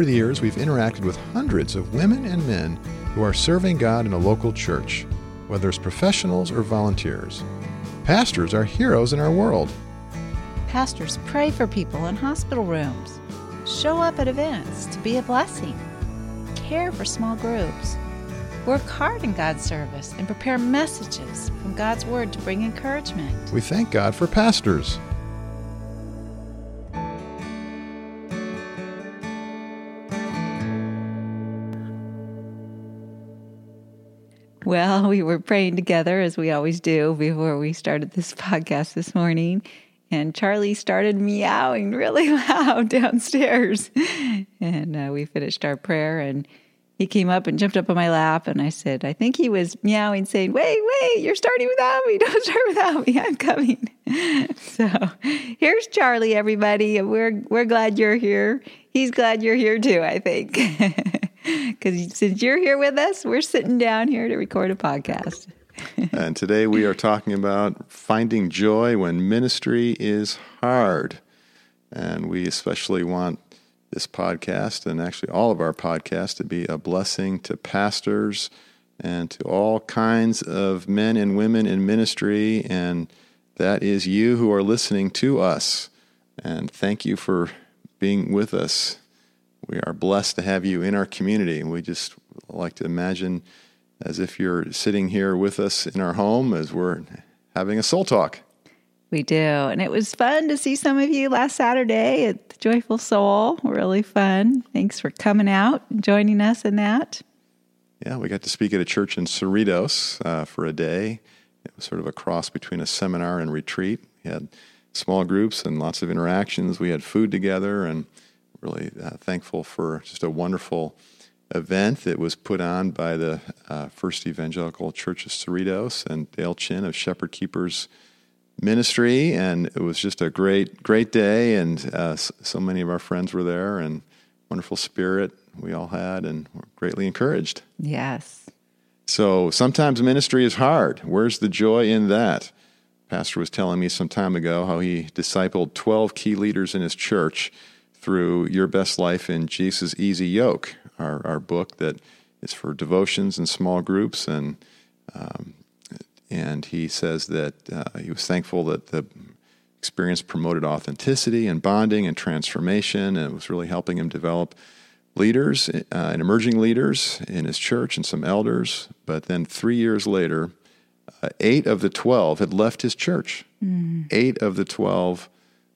Over the years, we've interacted with hundreds of women and men who are serving God in a local church, whether as professionals or volunteers. Pastors are heroes in our world. Pastors pray for people in hospital rooms, show up at events to be a blessing, care for small groups, work hard in God's service, and prepare messages from God's Word to bring encouragement. We thank God for pastors. Well, we were praying together as we always do before we started this podcast this morning. And Charlie started meowing really loud downstairs. And uh, we finished our prayer, and he came up and jumped up on my lap. And I said, I think he was meowing, saying, Wait, wait, you're starting without me. Don't start without me. I'm coming. so here's Charlie, everybody. We're, we're glad you're here. He's glad you're here too, I think. Because since you're here with us, we're sitting down here to record a podcast. and today we are talking about finding joy when ministry is hard. And we especially want this podcast and actually all of our podcasts to be a blessing to pastors and to all kinds of men and women in ministry. And that is you who are listening to us. And thank you for being with us we are blessed to have you in our community. And we just like to imagine as if you're sitting here with us in our home as we're having a soul talk. We do. And it was fun to see some of you last Saturday at the Joyful Soul. Really fun. Thanks for coming out and joining us in that. Yeah, we got to speak at a church in Cerritos uh, for a day. It was sort of a cross between a seminar and retreat. We had small groups and lots of interactions. We had food together and really uh, thankful for just a wonderful event that was put on by the uh, First Evangelical Church of Cerritos and Dale Chin of Shepherd Keepers Ministry, and it was just a great, great day, and uh, so many of our friends were there, and wonderful spirit we all had, and we're greatly encouraged. Yes. So sometimes ministry is hard. Where's the joy in that? Pastor was telling me some time ago how he discipled 12 key leaders in his church through Your Best Life in Jesus' Easy Yoke, our, our book that is for devotions and small groups. And, um, and he says that uh, he was thankful that the experience promoted authenticity and bonding and transformation, and it was really helping him develop leaders uh, and emerging leaders in his church and some elders. But then three years later, uh, eight of the 12 had left his church. Mm. Eight of the 12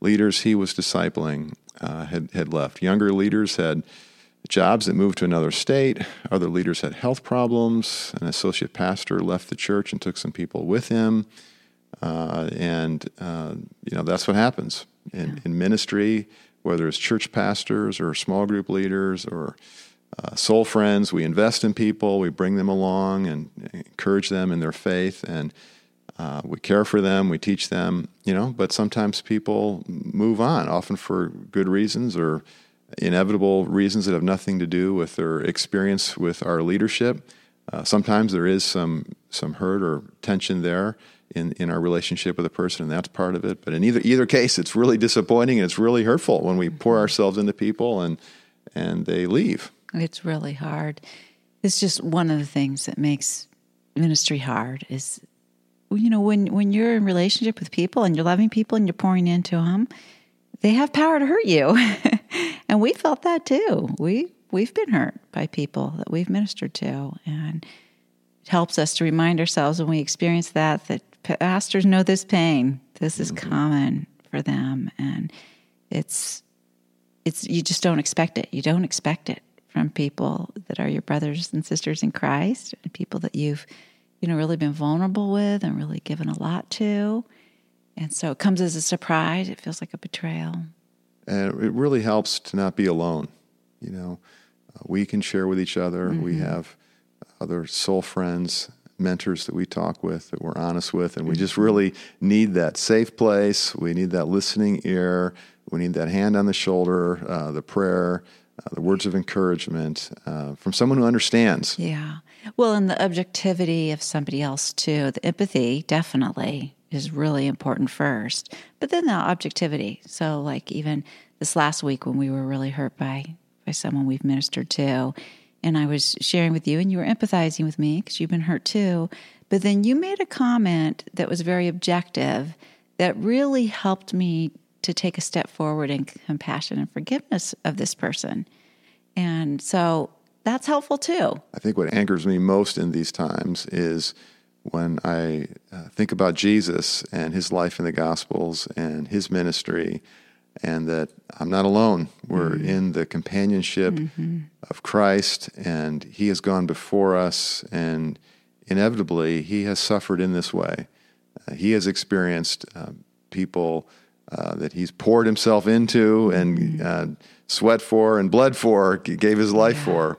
leaders he was discipling uh, had, had left. Younger leaders had jobs that moved to another state. Other leaders had health problems. An associate pastor left the church and took some people with him. Uh, and, uh, you know, that's what happens in, yeah. in, ministry, whether it's church pastors or small group leaders or uh, soul friends. We invest in people, we bring them along and encourage them in their faith. And uh, we care for them, we teach them, you know, but sometimes people move on, often for good reasons or inevitable reasons that have nothing to do with their experience with our leadership. Uh, sometimes there is some some hurt or tension there in, in our relationship with a person, and that's part of it. But in either either case, it's really disappointing and it's really hurtful when we pour ourselves into people and and they leave. It's really hard. It's just one of the things that makes ministry hard is you know when when you're in relationship with people and you're loving people and you're pouring into them they have power to hurt you. And we felt that too. We we've been hurt by people that we've ministered to and it helps us to remind ourselves when we experience that that pastors know this pain. This is mm-hmm. common for them and it's it's you just don't expect it. You don't expect it from people that are your brothers and sisters in Christ and people that you've you know, really been vulnerable with and really given a lot to. And so it comes as a surprise. It feels like a betrayal. And it really helps to not be alone. You know, uh, we can share with each other. Mm-hmm. We have other soul friends, mentors that we talk with, that we're honest with, and we just mm-hmm. really need that safe place. We need that listening ear. We need that hand on the shoulder, uh, the prayer, uh, the words of encouragement uh, from someone who understands. Yeah. Well, and the objectivity of somebody else, too. The empathy definitely is really important first, but then the objectivity. So, like, even this last week when we were really hurt by by someone we've ministered to. And I was sharing with you, and you were empathizing with me because you've been hurt too. But then you made a comment that was very objective that really helped me to take a step forward in compassion and forgiveness of this person. And so that's helpful too. I think what anchors me most in these times is when I uh, think about Jesus and his life in the Gospels and his ministry, and that I'm not alone. We're mm-hmm. in the companionship mm-hmm. of Christ, and he has gone before us, and inevitably, he has suffered in this way. Uh, he has experienced uh, people uh, that he's poured himself into and uh, sweat for and bled for, gave his life yeah. for,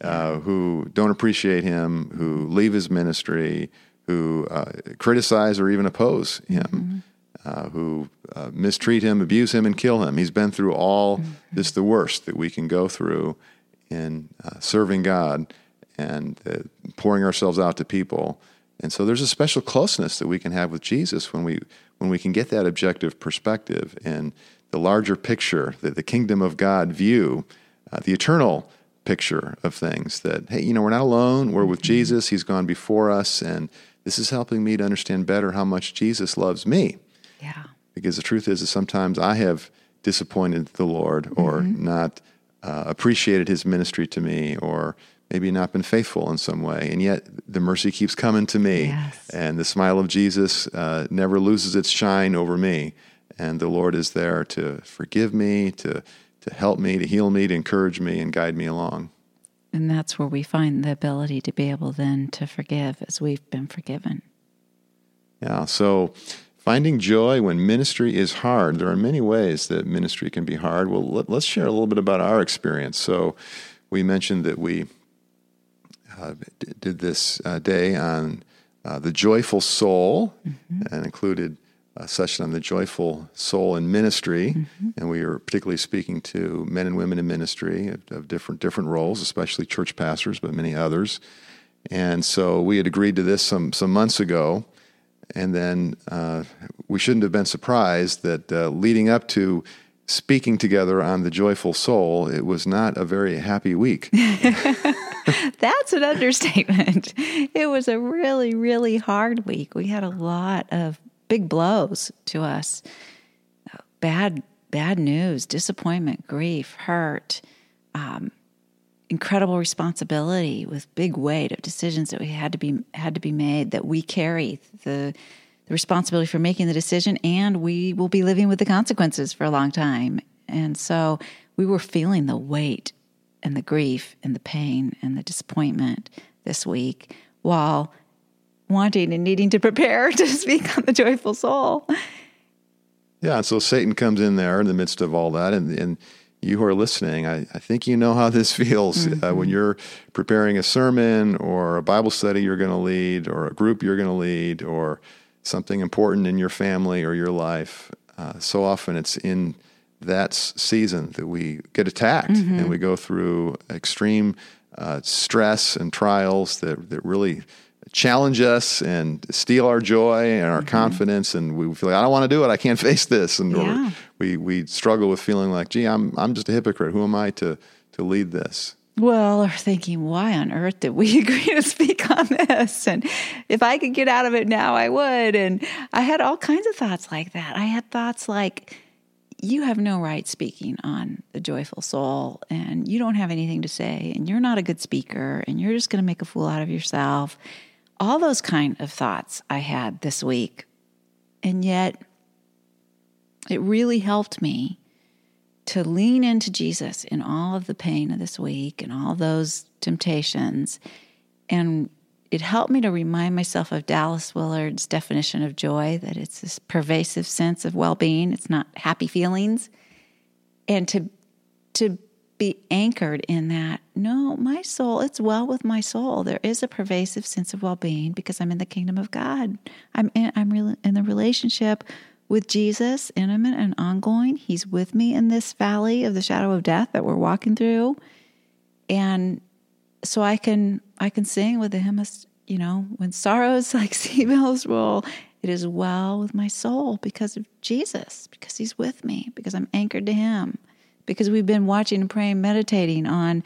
uh, who don't appreciate him, who leave his ministry, who uh, criticize or even oppose him. Mm-hmm. Uh, who uh, mistreat him, abuse him, and kill him. He's been through all mm-hmm. this, the worst that we can go through in uh, serving God and uh, pouring ourselves out to people. And so there's a special closeness that we can have with Jesus when we when we can get that objective perspective and the larger picture, the, the kingdom of God view, uh, the eternal picture of things. That hey, you know, we're not alone. We're with mm-hmm. Jesus. He's gone before us, and this is helping me to understand better how much Jesus loves me. Yeah. Because the truth is that sometimes I have disappointed the Lord or mm-hmm. not uh, appreciated his ministry to me or maybe not been faithful in some way. And yet the mercy keeps coming to me. Yes. And the smile of Jesus uh, never loses its shine over me. And the Lord is there to forgive me, to, to help me, to heal me, to encourage me, and guide me along. And that's where we find the ability to be able then to forgive as we've been forgiven. Yeah. So Finding joy when ministry is hard. There are many ways that ministry can be hard. Well, let, us share a little bit about our experience. So, we mentioned that we uh, did this uh, day on uh, the joyful soul mm-hmm. and included a session on the joyful soul in ministry. Mm-hmm. And we were particularly speaking to men and women in ministry of, of different different roles, especially church pastors, but many others. And so we had agreed to this some some months ago. And then uh, we shouldn't have been surprised that uh, leading up to speaking together on the joyful soul, it was not a very happy week. That's an understatement. It was a really, really hard week. We had a lot of big blows to us bad, bad news, disappointment, grief, hurt. Um, incredible responsibility with big weight of decisions that we had to be had to be made that we carry the the responsibility for making the decision and we will be living with the consequences for a long time and so we were feeling the weight and the grief and the pain and the disappointment this week while wanting and needing to prepare to speak on the joyful soul yeah and so satan comes in there in the midst of all that and and you who are listening, I, I think you know how this feels mm-hmm. uh, when you're preparing a sermon or a Bible study you're going to lead or a group you're going to lead or something important in your family or your life. Uh, so often it's in that season that we get attacked mm-hmm. and we go through extreme uh, stress and trials that, that really challenge us and steal our joy and our mm-hmm. confidence and we feel like I don't want to do it I can't face this and yeah. we we struggle with feeling like gee I'm I'm just a hypocrite who am I to to lead this well, or thinking, why on earth did we agree to speak on this? And if I could get out of it now, I would. And I had all kinds of thoughts like that. I had thoughts like, you have no right speaking on the joyful soul, and you don't have anything to say, and you're not a good speaker, and you're just going to make a fool out of yourself all those kind of thoughts I had this week. And yet, it really helped me to lean into Jesus in all of the pain of this week and all those temptations. And it helped me to remind myself of Dallas Willard's definition of joy that it's this pervasive sense of well being, it's not happy feelings. And to, to be anchored in that no my soul it's well with my soul there is a pervasive sense of well-being because i'm in the kingdom of god i'm in, i'm really in the relationship with jesus intimate and ongoing he's with me in this valley of the shadow of death that we're walking through and so i can i can sing with the hymn you know when sorrows like sea billows roll it is well with my soul because of jesus because he's with me because i'm anchored to him because we've been watching and praying, meditating on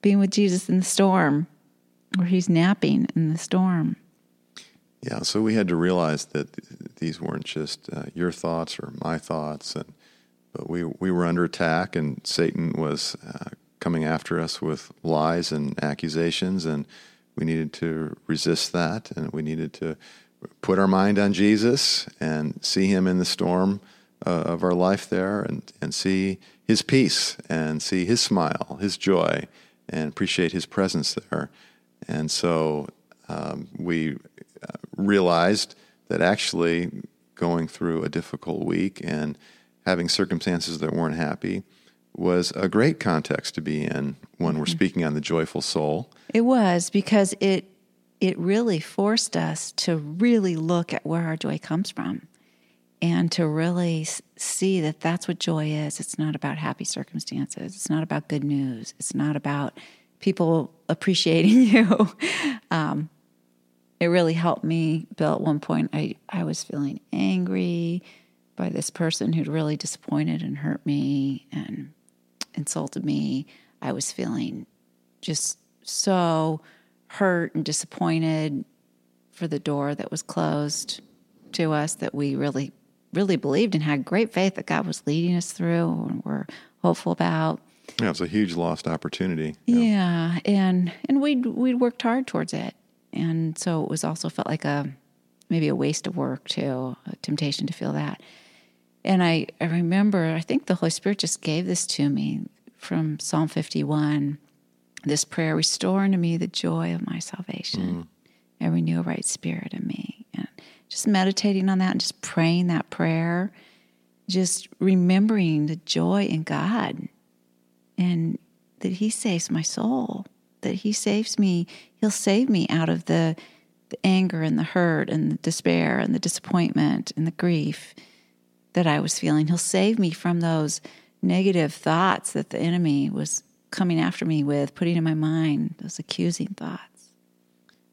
being with Jesus in the storm, where he's napping in the storm. Yeah, so we had to realize that these weren't just uh, your thoughts or my thoughts, and but we we were under attack, and Satan was uh, coming after us with lies and accusations, and we needed to resist that, and we needed to put our mind on Jesus and see Him in the storm uh, of our life there, and and see His peace, and see His smile, His joy, and appreciate His presence there, and so um, we uh, realized that actually going through a difficult week and having circumstances that weren't happy was a great context to be in when we're mm-hmm. speaking on the joyful soul. It was because it it really forced us to really look at where our joy comes from and to really see that that's what joy is. It's not about happy circumstances. It's not about good news. It's not about people appreciating you. Um, it really helped me. Bill, at one point, I, I was feeling angry by this person who'd really disappointed and hurt me and insulted me. I was feeling just so hurt and disappointed for the door that was closed to us that we really, really believed and had great faith that God was leading us through and we're hopeful about. Yeah, it's a huge lost opportunity. Yeah, yeah and and we'd we'd worked hard towards it and so it was also felt like a maybe a waste of work too, a temptation to feel that. And I, I remember, I think the Holy Spirit just gave this to me from Psalm 51 this prayer restore unto me the joy of my salvation mm. and renew a right spirit in me. And just meditating on that and just praying that prayer, just remembering the joy in God and that He saves my soul that He saves me. He'll save me out of the, the anger and the hurt and the despair and the disappointment and the grief that I was feeling. He'll save me from those negative thoughts that the enemy was coming after me with, putting in my mind, those accusing thoughts.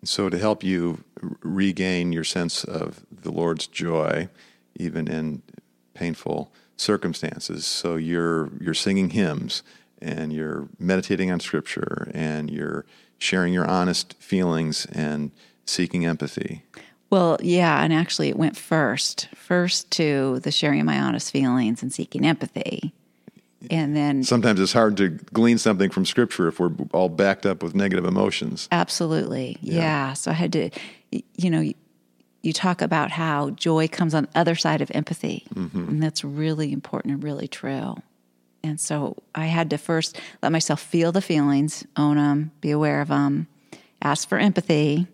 So, to help you regain your sense of the Lord's joy, even in painful circumstances, so you're you're singing hymns and you're meditating on scripture and you're sharing your honest feelings and seeking empathy. Well, yeah, and actually it went first, first to the sharing of my honest feelings and seeking empathy. And then sometimes it's hard to glean something from scripture if we're all backed up with negative emotions. Absolutely. Yeah. yeah. So I had to, you know, you talk about how joy comes on the other side of empathy. Mm-hmm. And that's really important and really true. And so I had to first let myself feel the feelings, own them, be aware of them, ask for empathy,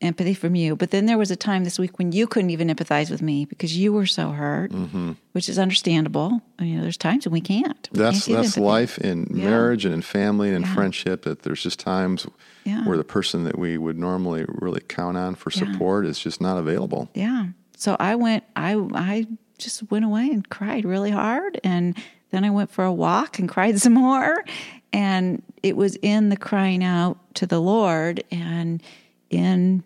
empathy from you. But then there was a time this week when you couldn't even empathize with me because you were so hurt, mm-hmm. which is understandable. You know, there's times when we can't. We that's can't that's life in yeah. marriage and in family and in yeah. friendship. That there's just times yeah. where the person that we would normally really count on for support is just not available. Yeah. So I went. I I just went away and cried really hard and then I went for a walk and cried some more. And it was in the crying out to the Lord and in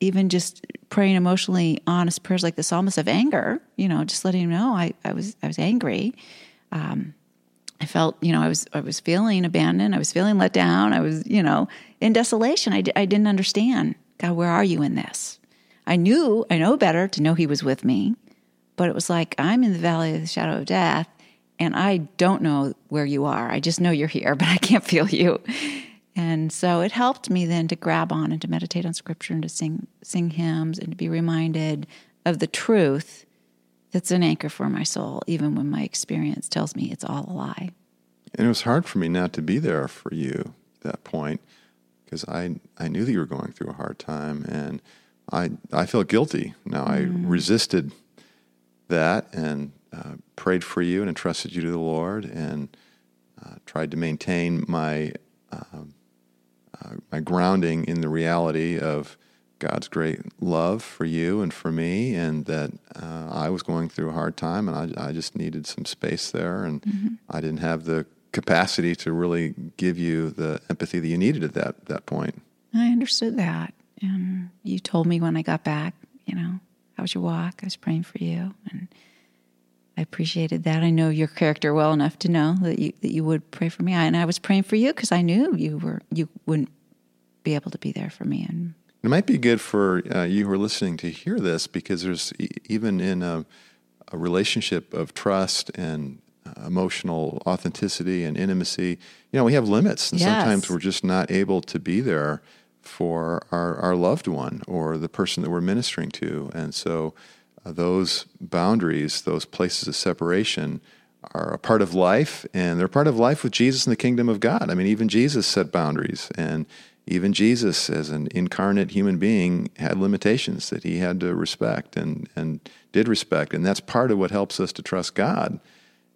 even just praying emotionally honest prayers like the psalmist of anger, you know, just letting him know I, I was I was angry. Um, I felt, you know, I was I was feeling abandoned. I was feeling let down. I was, you know, in desolation. I d- I didn't understand. God, where are you in this? I knew, I know better to know He was with me, but it was like I'm in the valley of the shadow of death, and I don't know where you are. I just know you're here, but I can't feel you. And so it helped me then to grab on and to meditate on scripture and to sing sing hymns and to be reminded of the truth that's an anchor for my soul, even when my experience tells me it's all a lie. And it was hard for me not to be there for you at that point because I I knew that you were going through a hard time and I I felt guilty. Now mm. I resisted that and uh, prayed for you and entrusted you to the Lord and uh, tried to maintain my um, uh, my grounding in the reality of God's great love for you and for me, and that uh, I was going through a hard time, and I, I just needed some space there, and mm-hmm. I didn't have the capacity to really give you the empathy that you needed at that that point. I understood that, and you told me when I got back, you know, how was your walk? I was praying for you, and I appreciated that. I know your character well enough to know that you that you would pray for me, and I was praying for you because I knew you were you wouldn't be able to be there for me. And it might be good for uh, you who are listening to hear this because there's even in a, a relationship of trust and uh, emotional authenticity and intimacy, you know, we have limits, and Yes. sometimes we're just not able to be there for our, our loved one or the person that we're ministering to, and so those boundaries, those places of separation, are a part of life, and they're part of life with Jesus in the kingdom of God. I mean, even Jesus set boundaries, and even Jesus, as an incarnate human being, had limitations that he had to respect and, and did respect. And that's part of what helps us to trust God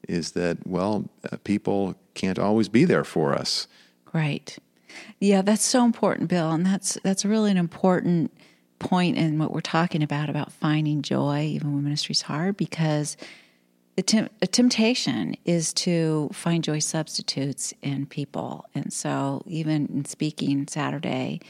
is that, well, uh, people can't always be there for us. Right. Yeah, that's so important, Bill, and that's that's really an important point in what we're talking about about finding joy even when ministry's hard because the tem- temptation is to find joy substitutes in people. And so even in speaking Saturday,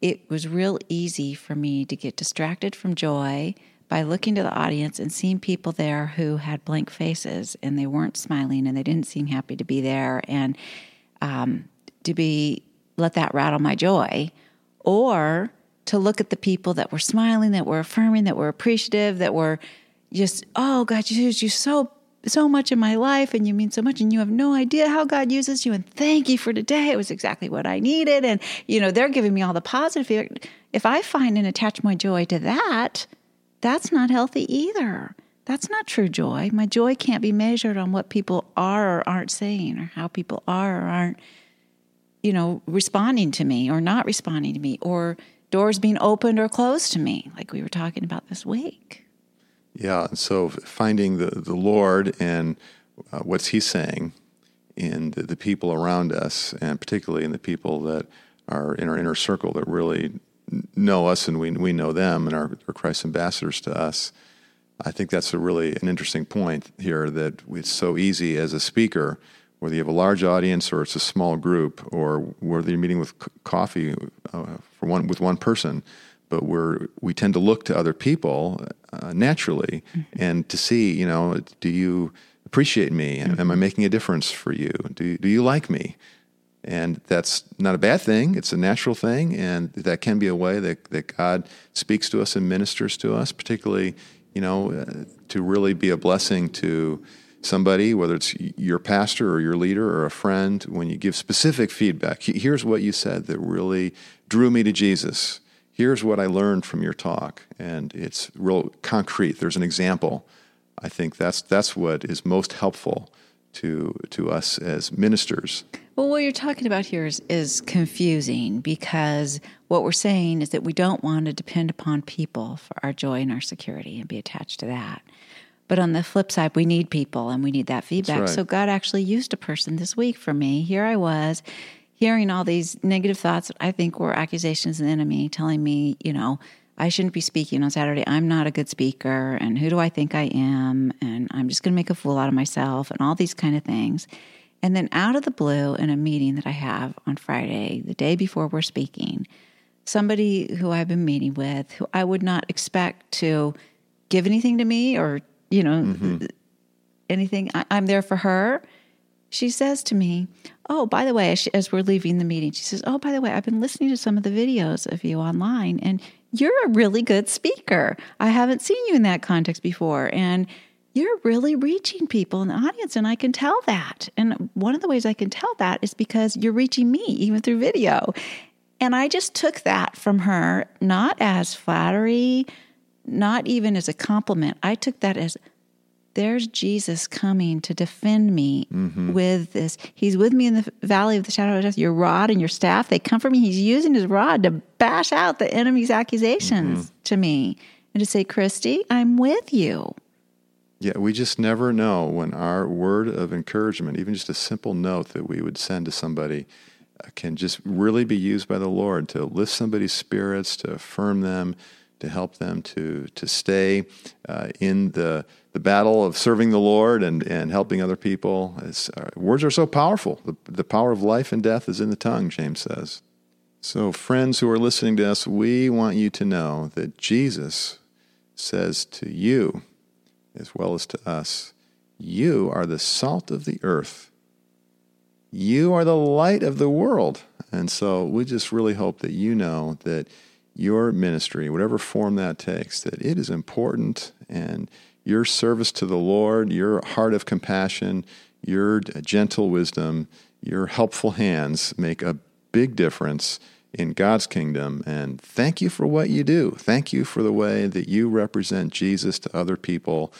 it was real easy for me to get distracted from joy by looking to the audience and seeing people there who had blank faces and they weren't smiling and they didn't seem happy to be there and um, to be let that rattle my joy or to look at the people that were smiling that were affirming that were appreciative that were just oh god you used you so so much in my life and you mean so much and you have no idea how god uses you and thank you for today. It was exactly what i needed and you know they're giving me all the positive if i find and attach my joy to that that's not healthy either. That's not true joy. My joy can't be measured on what people are or aren't saying or how people are or aren't you know responding to me or not responding to me or doors being opened or closed to me like we were talking about this week Yeah, and so finding the, the Lord and uh, what's He saying in the, the people around us, and particularly in the people that are in our inner circle that really know us and we, we know them and are, are Christ ambassadors to us. I think that's a really an interesting point here that it's so easy as a speaker, whether you have a large audience or it's a small group, or whether you're meeting with coffee uh, for one with one person, but we're we tend to look to other people uh, naturally and to see, you know, do you appreciate me? Am I making a difference for you? Do you, do you like me? And that's not a bad thing. It's a natural thing, and that can be a way that, that God speaks to us and ministers to us, particularly, you know, uh, to really be a blessing to somebody, whether it's your pastor or your leader or a friend, when you give specific feedback. Here's what you said that really drew me to Jesus. Here's what I learned from your talk, and it's real concrete. There's an example. I think that's that's what is most helpful to to us as ministers. Well, what you're talking about here is, is confusing because what we're saying is that we don't want to depend upon people for our joy and our security and be attached to that. But on the flip side, we need people and we need that feedback. right. So God actually used a person this week for me. Here I was hearing all these negative thoughts that I think were accusations of the enemy telling me, you know, I shouldn't be speaking on Saturday. I'm not a good speaker. And who do I think I am? And I'm just going to make a fool out of myself and all these kind of things. And then out of the blue, in a meeting that I have on Friday, the day before we're speaking, somebody who I've been meeting with, who I would not expect to give anything to me or, you know, mm-hmm. anything, I, I'm there for her. She says to me, Oh, by the way, as, she, as we're leaving the meeting, she says, Oh, by the way, I've been listening to some of the videos of you online, and you're a really good speaker. I haven't seen you in that context before. And you're really reaching people in the audience, and I can tell that. And one of the ways I can tell that is because you're reaching me, even through video. And I just took that from her, not as flattery, not even as a compliment. I took that as there's Jesus coming to defend me with this. He's with me in the valley of the shadow of death. Your rod and your staff, they comfort me. He's using his rod to bash out the enemy's accusations to me and to say, Kristi, I'm with you. Yeah, we just never know when our word of encouragement, even just a simple note that we would send to somebody, uh, can just really be used by the Lord to lift somebody's spirits, to affirm them, to help them to to stay uh, in the the battle of serving the Lord and, and helping other people. Uh, words are so powerful. The, the power of life and death is in the tongue, James says. So, friends who are listening to us, we want you to know that Jesus says to you, as well as to us. You are the salt of the earth. You are the light of the world. And so we just really hope that you know that your ministry, whatever form that takes, that it is important and your service to the Lord, your heart of compassion, your gentle wisdom, your helpful hands make a big difference in God's kingdom. And thank you for what you do. Thank you for the way that you represent Jesus to other people.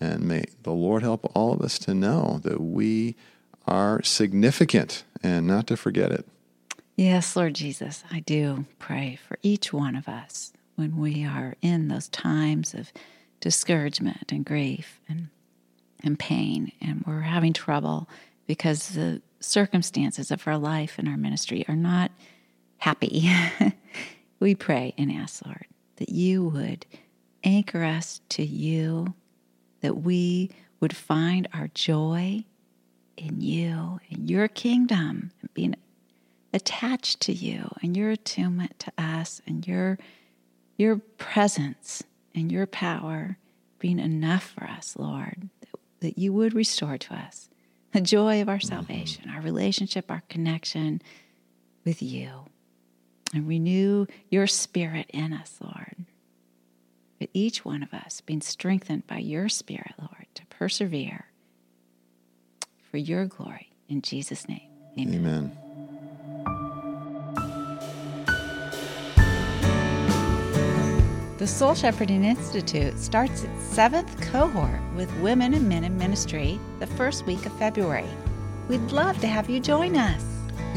And may the Lord help all of us to know that we are significant and not to forget it. Yes, Lord Jesus, I do pray for each one of us when we are in those times of discouragement and grief and, and pain, and we're having trouble because the circumstances of our life and our ministry are not happy. we pray and ask, Lord, that you would anchor us to you, that we would find our joy in you, in your kingdom, and being attached to you and your attunement to us and your your presence and your power being enough for us, Lord, that, that you would restore to us the joy of our mm-hmm. salvation, our relationship, our connection with you, and renew your spirit in us, Lord. That each one of us being strengthened by your spirit, Lord, to persevere for your glory. In Jesus' name, amen. amen. The Soul Shepherding Institute starts its seventh cohort with women and men in ministry the first week of February. We'd love to have you join us.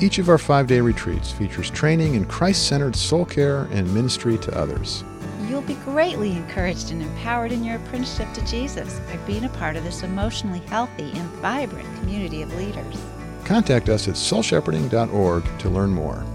Each of our five day retreats features training in Christ centered soul care and ministry to others. You'll be greatly encouraged and empowered in your apprenticeship to Jesus by being a part of this emotionally healthy and vibrant community of leaders. Contact us at soulshepherding.org to learn more.